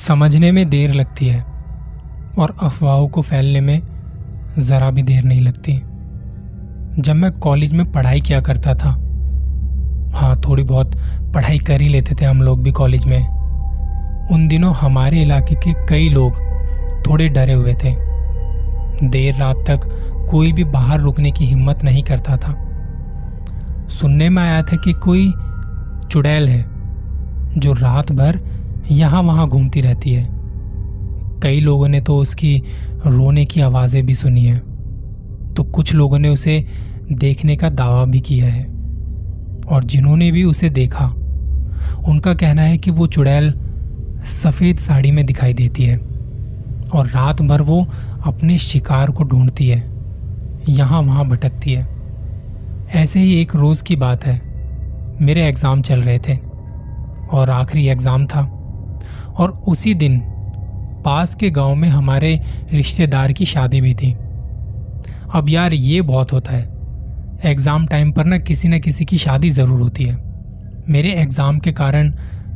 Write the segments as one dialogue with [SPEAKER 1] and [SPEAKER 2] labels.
[SPEAKER 1] समझने में देर लगती है और अफवाहों को फैलने में ज़रा भी देर नहीं लगती। जब मैं कॉलेज में पढ़ाई किया करता था हाँ थोड़ी बहुत पढ़ाई कर ही लेते थे हम लोग भी कॉलेज में। उन दिनों हमारे इलाके के कई लोग थोड़े डरे हुए थे। देर रात तक कोई भी बाहर रुकने की हिम्मत नहीं करता था। सुनने में आया था कि कोई चुड़ैल है, जो रात भर यहाँ वहाँ घूमती रहती है। कई लोगों ने तो उसकी रोने की आवाज़ें भी सुनी है। तो कुछ लोगों ने उसे देखने का दावा भी किया है। और जिन्होंने भी उसे देखा, उनका कहना है कि वो चुड़ैल सफ़ेद साड़ी में दिखाई देती है और रात भर वो अपने शिकार को ढूंढती है, यहाँ वहाँ भटकती है। ऐसे ही एक रोज की बात है। मेरे एग्ज़ाम चल रहे थे और आखिरी एग्ज़ाम था। और उसी दिन पास के गाँव में हमारे रिश्तेदार की शादी भी थी। अब यार ये बहुत होता है। एग्ज़ाम टाइम पर ना किसी न किसी की शादी ज़रूर होती है। मेरे एग्ज़ाम के कारण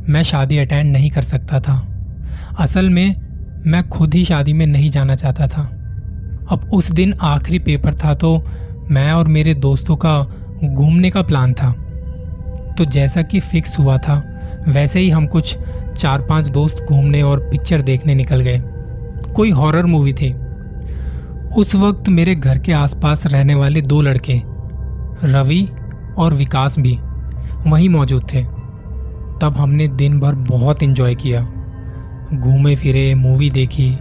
[SPEAKER 1] मैं शादी अटेंड नहीं कर सकता था। असल में मैं खुद ही शादी में नहीं जाना चाहता था। अब उस दिन आखिरी पेपर था तो मैं और मेरे दोस्तों का घूमने का प्लान था। तो जैसा कि फिक्स हुआ था, वैसे ही हम कुछ चार पाँच दोस्त घूमने और पिक्चर देखने निकल गए। कोई हॉरर मूवी थी। उस वक्त मेरे घर के आसपास रहने वाले दो लड़के, रवि और विकास भी वहीं मौजूद थे। तब हमने दिन भर बहुत इन्जॉय किया। घूमे फिरे मूवी देखी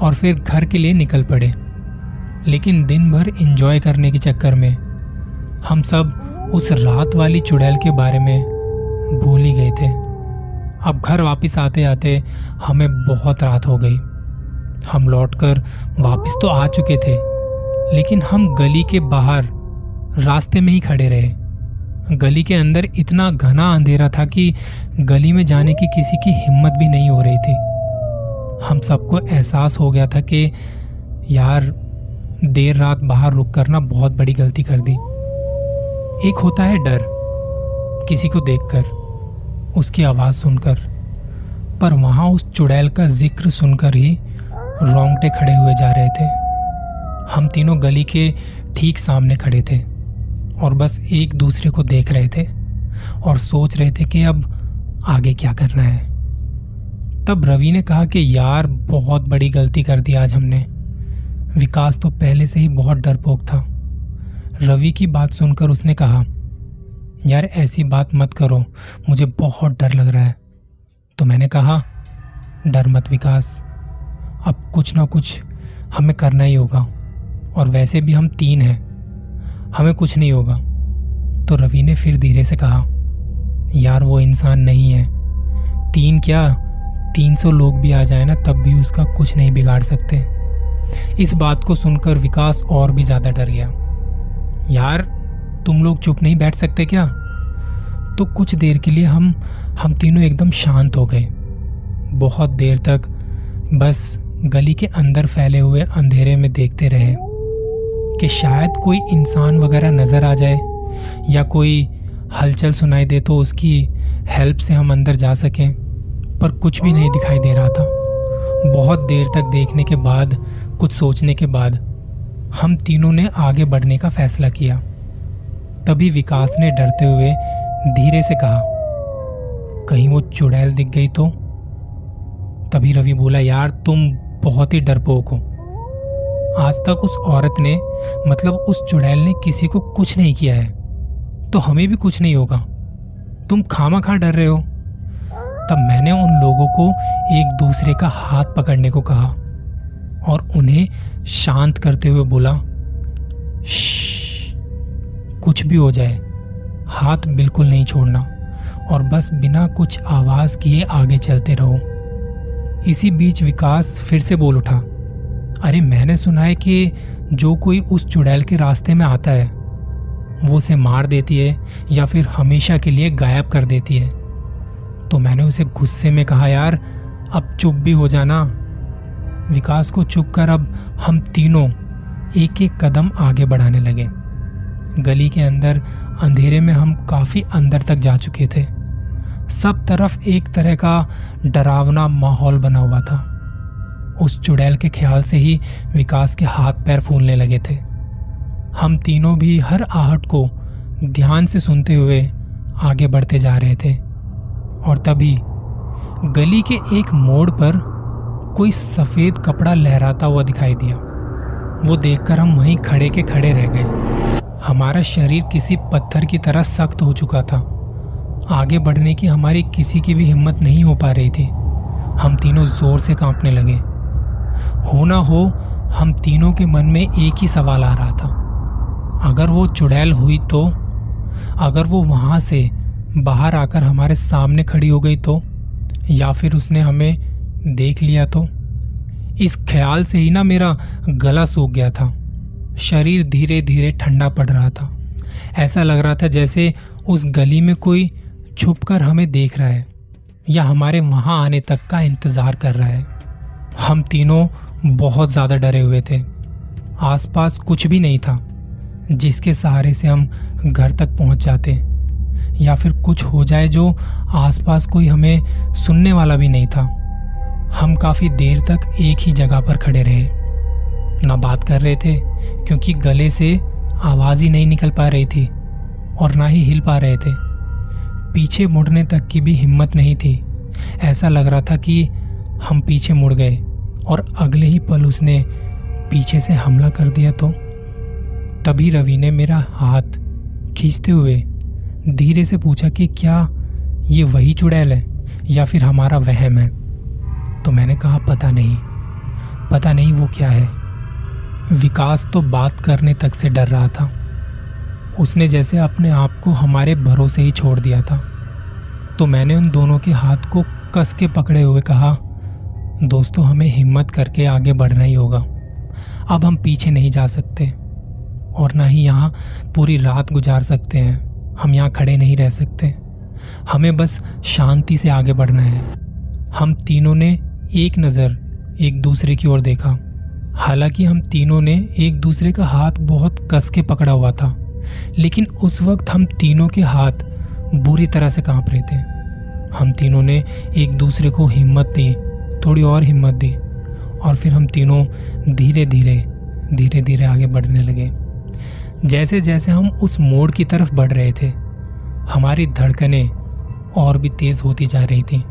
[SPEAKER 1] और फिर घर के लिए निकल पड़े। लेकिन दिन भर इन्जॉय करने के चक्कर में हम सब उस रात वाली चुड़ैल के बारे में भूल ही गए थे। अब घर वापस आते आते हमें बहुत रात हो गई। हम लौटकर वापस तो आ चुके थे, लेकिन हम गली के बाहर रास्ते में ही खड़े रहे। गली के अंदर इतना घना अंधेरा था कि गली में जाने की किसी की हिम्मत भी नहीं हो रही थी। हम सबको एहसास हो गया था कि यार, देर रात बाहर रुक कर ना बहुत बड़ी गलती कर दी। एक होता है डर, किसी को देखकर। उसकी आवाज़ सुनकर। पर वहाँ उस चुड़ैल का ज़िक्र सुनकर ही रोंगटे खड़े हुए जा रहे थे। हम तीनों गली के ठीक सामने खड़े थे और बस एक दूसरे को देख रहे थे और सोच रहे थे कि अब आगे क्या करना है। तब रवि ने कहा कि यार, बहुत बड़ी गलती कर दी आज हमने। विकास तो पहले से ही बहुत डरपोक था। रवि की बात सुनकर उसने कहा यार ऐसी बात मत करो, मुझे बहुत डर लग रहा है। तो मैंने कहा, डर मत विकास। अब कुछ ना कुछ हमें करना ही होगा, और वैसे भी हम तीन हैं। हमें कुछ नहीं होगा। तो रवि ने फिर धीरे से कहा, यार वो इंसान नहीं है। तीन क्या? तीन सौ लोग भी आ जाए ना, तब भी उसका कुछ नहीं बिगाड़ सकते। इस बात को सुनकर विकास और भी ज़्यादा डर गया। यार तुम लोग चुप नहीं बैठ सकते क्या? तो कुछ देर के लिए हम हम तीनों एकदम शांत हो गए। बहुत देर तक बस गली के अंदर फैले हुए अंधेरे में देखते रहे कि शायद कोई इंसान वगैरह नज़र आ जाए या कोई हलचल सुनाई दे तो उसकी हेल्प से हम अंदर जा सकें, पर कुछ भी नहीं दिखाई दे रहा था। बहुत देर तक देखने के बाद, कुछ सोचने के बाद हम तीनों ने आगे बढ़ने का फैसला किया। तभी विकास ने डरते हुए धीरे से कहा, कहीं वो चुड़ैल दिख गई तो? तभी रवि बोला, यार, तुम बहुत ही डरपोक हो। आज तक उस औरत ने मतलब उस चुड़ैल ने किसी को कुछ नहीं किया है। तो हमें भी कुछ नहीं होगा। तुम खामा खा डर रहे हो? तब मैंने उन लोगों को एक दूसरे का हाथ पकड़ने को कहा और उन्हें शांत करते हुए बोला कुछ भी हो जाए, हाथ बिल्कुल नहीं छोड़ना और बस बिना कुछ आवाज़ किए आगे चलते रहो। इसी बीच विकास फिर से बोल उठा, अरे, मैंने सुना है कि जो कोई उस चुड़ैल के रास्ते में आता है, वो उसे मार देती है या फिर हमेशा के लिए गायब कर देती है। तो मैंने उसे गुस्से में कहा, यार, अब चुप भी हो जाना। विकास को चुप कर अब हम तीनों एक एक कदम आगे बढ़ाने लगे। गली के अंदर, अंधेरे में हम काफ़ी अंदर तक जा चुके थे। सब तरफ़ एक तरह का डरावना माहौल बना हुआ था। उस चुड़ैल के ख्याल से ही विकास के हाथ पैर फूलने लगे थे। हम तीनों भी हर आहट को ध्यान से सुनते हुए आगे बढ़ते जा रहे थे। और तभी गली के एक मोड़ पर कोई सफ़ेद कपड़ा लहराता हुआ दिखाई दिया। वो देखकर हम वहीं खड़े के खड़े रह गए। हमारा शरीर किसी पत्थर की तरह सख्त हो चुका था। आगे बढ़ने की हमारी किसी की भी हिम्मत नहीं हो पा रही थी। हम तीनों ज़ोर से कांपने लगे। हो ना हो, हम तीनों के मन में एक ही सवाल आ रहा था। अगर वो चुड़ैल हुई तो? अगर वो वहाँ से बाहर आकर हमारे सामने खड़ी हो गई तो? या फिर उसने हमें देख लिया तो? इस ख्याल से ही ना मेरा गला सूख गया था। शरीर धीरे धीरे ठंडा पड़ रहा था। ऐसा लग रहा था जैसे उस गली में कोई छुपकर हमें देख रहा है, या हमारे वहाँ आने तक का इंतज़ार कर रहा है। हम तीनों बहुत ज़्यादा डरे हुए थे। आसपास कुछ भी नहीं था, जिसके सहारे से हम घर तक पहुँच जाते, या फिर कुछ हो जाए जो आसपास कोई हमें सुनने वाला भी नहीं था। हम काफ़ी देर तक एक ही जगह पर खड़े रहे। ना बात कर रहे थे, क्योंकि गले से आवाज़ ही नहीं निकल पा रही थी और ना ही हिल पा रहे थे। पीछे मुड़ने तक की भी हिम्मत नहीं थी। ऐसा लग रहा था कि हम पीछे मुड़ गए और अगले ही पल उसने पीछे से हमला कर दिया तो। तभी रवि ने मेरा हाथ खींचते हुए धीरे से पूछा कि क्या ये वही चुड़ैल है या फिर हमारा वहम है? तो मैंने कहा, पता नहीं। पता नहीं वो क्या है। विकास तो बात करने तक से डर रहा था। उसने जैसे अपने आप को हमारे भरोसे ही छोड़ दिया था। तो मैंने उन दोनों के हाथ को कस के पकड़े हुए कहा, दोस्तों, हमें हिम्मत करके आगे बढ़ना ही होगा। अब हम पीछे नहीं जा सकते और ना ही यहाँ पूरी रात गुजार सकते हैं। हम यहाँ खड़े नहीं रह सकते। हमें बस शांति से आगे बढ़ना है। हम तीनों ने एक नज़र एक दूसरे की ओर देखा। हालाँकि हम तीनों ने एक दूसरे का हाथ बहुत कस के पकड़ा हुआ था, लेकिन उस वक्त हम तीनों के हाथ बुरी तरह से काँप रहे थे। हम तीनों ने एक दूसरे को हिम्मत दी, थोड़ी और हिम्मत दी, और फिर हम तीनों धीरे धीरे धीरे धीरे आगे बढ़ने लगे। जैसे जैसे हम उस मोड़ की तरफ़ बढ़ रहे थे, हमारी धड़कनें और भी तेज होती जा रही थी।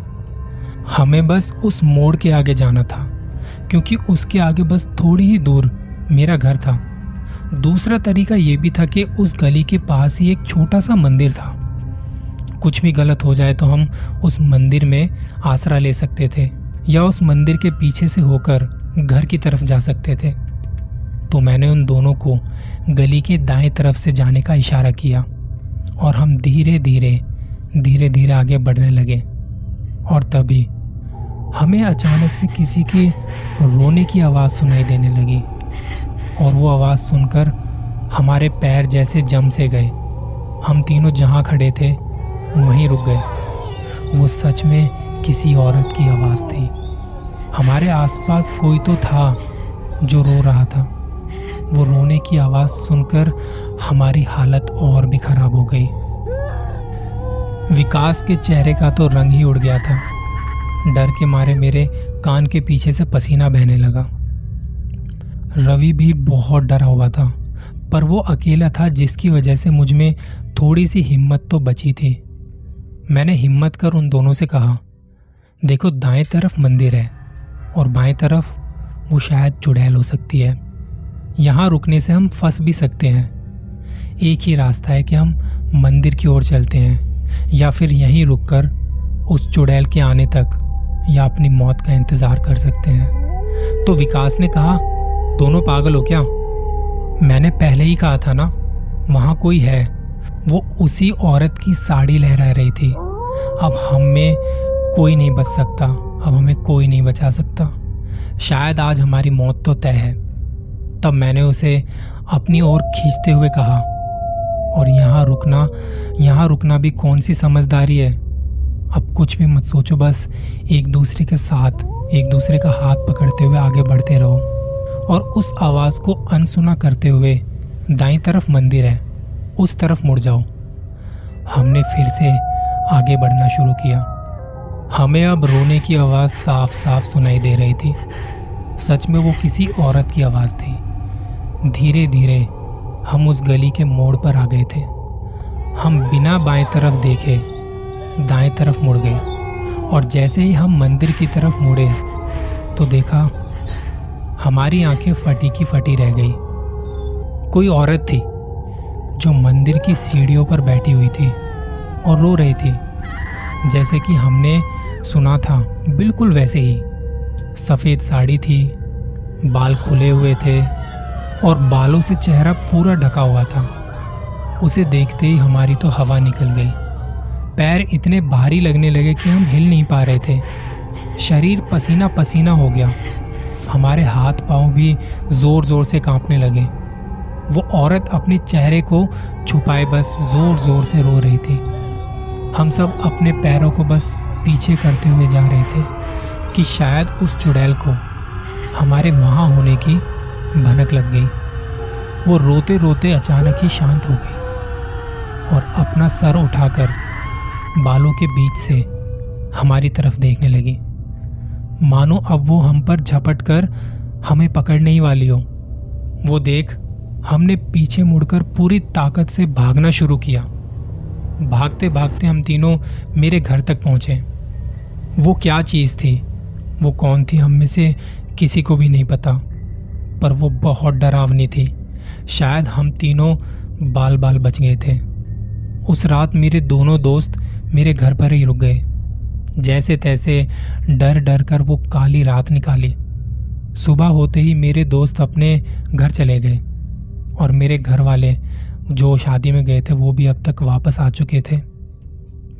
[SPEAKER 1] हमें बस उस मोड़ के आगे जाना था। क्योंकि उसके आगे बस थोड़ी ही दूर मेरा घर था। दूसरा तरीका यह भी था कि उस गली के पास ही एक छोटा सा मंदिर था। कुछ भी गलत हो जाए तो हम उस मंदिर में आसरा ले सकते थे, या उस मंदिर के पीछे से होकर घर की तरफ़ जा सकते थे। तो मैंने उन दोनों को गली के दाएँ तरफ़ से जाने का इशारा किया, और हम धीरे धीरे धीरे धीरे आगे बढ़ने लगे। और तभी हमें अचानक से किसी के रोने की आवाज़ सुनाई देने लगी और वो आवाज़ सुनकर हमारे पैर जैसे जम से गए। हम तीनों जहाँ खड़े थे, वहीं रुक गए। वो सच में किसी औरत की आवाज़ थी। हमारे आसपास कोई तो था जो रो रहा था। वो रोने की आवाज़ सुनकर हमारी हालत और भी खराब हो गई। विकास के चेहरे का तो रंग ही उड़ गया था। डर के मारे मेरे कान के पीछे से पसीना बहने लगा। रवि भी बहुत डरा हुआ था, पर वो अकेला था जिसकी वजह से मुझमें थोड़ी सी हिम्मत तो बची थी। मैंने हिम्मत कर उन दोनों से कहा, देखो, दाएँ तरफ़ मंदिर है और बाएँ तरफ़ वो शायद चुड़ैल हो सकती है। यहाँ रुकने से हम फंस भी सकते हैं। एक ही रास्ता है कि हम मंदिर की ओर चलते हैं या फिर यहीं रुककर उस चुड़ैल के आने तक। या अपनी मौत का इंतज़ार कर सकते हैं। तो विकास ने कहा, दोनों पागल हो क्या? मैंने पहले ही कहा था ना, वहाँ कोई है। वो उसी औरत की साड़ी लहरा रही थी। अब हम में कोई नहीं बच सकता। अब हमें कोई नहीं बचा सकता। शायद आज हमारी मौत तो तय है। तब मैंने उसे अपनी ओर खींचते हुए कहा, और यहाँ रुकना यहाँ रुकना भी कौन सी समझदारी है? अब कुछ भी मत सोचो, बस एक दूसरे के साथ, एक दूसरे का हाथ पकड़ते हुए आगे बढ़ते रहो। और उस आवाज़ को अनसुना करते हुए दाई तरफ़ मंदिर है, उस तरफ़ मुड़ जाओ। हमने फिर से आगे बढ़ना शुरू किया। हमें अब रोने की आवाज़ साफ़ साफ़ सुनाई दे रही थी। सच में वो किसी औरत की आवाज़ थी। धीरे धीरे हम उस गली के मोड़ पर आ गए थे। हम बिना बाएँ तरफ़ देखे दाएँ तरफ़ मुड़ गए। और जैसे ही हम मंदिर की तरफ़ मुड़े तो देखा हमारी आँखें फटी की फटी रह गई। कोई औरत थी, जो मंदिर की सीढ़ियों पर बैठी हुई थी और रो रही थी। जैसे कि हमने सुना था, बिल्कुल वैसे ही। सफ़ेद साड़ी थी, बाल खुले हुए थे और बालों से चेहरा पूरा ढका हुआ था। उसे देखते ही हमारी तो हवा निकल गई। पैर इतने भारी लगने लगे कि हम हिल नहीं पा रहे थे। शरीर पसीना पसीना हो गया। हमारे हाथ पाँव भी ज़ोर ज़ोर से कांपने लगे। वो औरत अपने चेहरे को छुपाए बस ज़ोर ज़ोर से रो रही थी। हम सब अपने पैरों को बस पीछे करते हुए जा रहे थे कि शायद उस चुड़ैल को हमारे वहाँ होने की भनक लग गई। वो रोते रोते अचानक ही शांत हो गई और अपना सर उठाकर बालों के बीच से हमारी तरफ़ देखने लगी। मानो अब वो हम पर झपट कर हमें पकड़ने ही वाली हो। वो देख हमने पीछे मुड़कर पूरी ताकत से भागना शुरू किया। भागते भागते हम तीनों मेरे घर तक पहुँचे। वो क्या चीज़ थी? वो कौन थी? हम में से किसी को भी नहीं पता। पर वो बहुत डरावनी थी। शायद हम तीनों बाल बाल बच गए थे। उस रात मेरे दोनों दोस्त मेरे घर पर ही रुक गए। जैसे तैसे डर डर कर वो काली रात निकाली। सुबह होते ही मेरे दोस्त अपने घर चले गए और मेरे घर वाले जो शादी में गए थे, वो भी अब तक वापस आ चुके थे।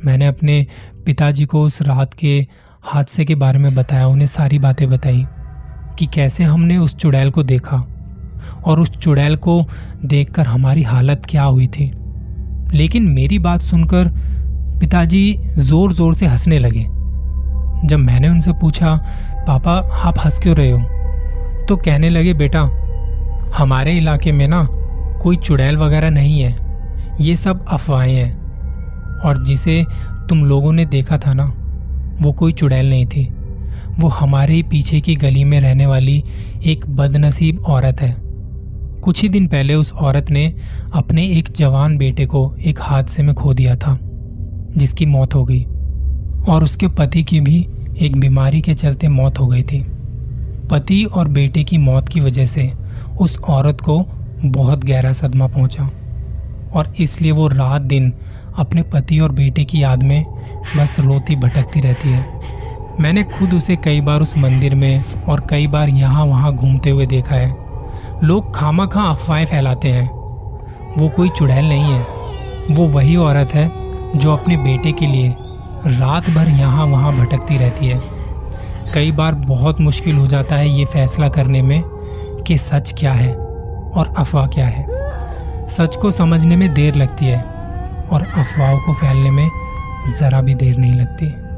[SPEAKER 1] मैंने अपने पिताजी को उस रात के हादसे के बारे में बताया, उन्हें सारी बातें बताई कि कैसे हमने उस चुड़ैल को देखा और उस चुड़ैल को देखकर हमारी हालत क्या हुई थी। लेकिन मेरी बात सुनकर पिताजी ज़ोर ज़ोर से हंसने लगे। जब मैंने उनसे पूछा, पापा, आप हंस क्यों रहे हो? तो कहने लगे, बेटा, हमारे इलाके में ना कोई चुड़ैल वगैरह नहीं है। ये सब अफवाहें हैं। और जिसे तुम लोगों ने देखा था ना, वो कोई चुड़ैल नहीं थी। वो हमारे ही पीछे की गली में रहने वाली एक बदनसीब औरत है। कुछ ही दिन पहले उस औरत ने अपने एक जवान बेटे को एक हादसे में खो दिया था। जिसकी मौत हो गई। और उसके पति की भी एक बीमारी के चलते मौत हो गई थी। पति और बेटे की मौत की वजह से उस औरत को बहुत गहरा सदमा पहुँचा। और इसलिए वो रात दिन अपने पति और बेटे की याद में बस रोती भटकती रहती है। मैंने खुद उसे कई बार उस मंदिर में और कई बार यहाँ वहाँ घूमते हुए देखा है। लोग खामा खां अफवाहें फैलाते हैं। वो कोई चुड़ैल नहीं है। वो वही औरत है जो अपने बेटे के लिए रात भर यहाँ वहाँ भटकती रहती है। कई बार बहुत मुश्किल हो जाता है ये फैसला करने में कि सच क्या है और अफवाह क्या है। सच को समझने में देर लगती है और अफवाहों को फैलने में ज़रा भी देर नहीं लगती।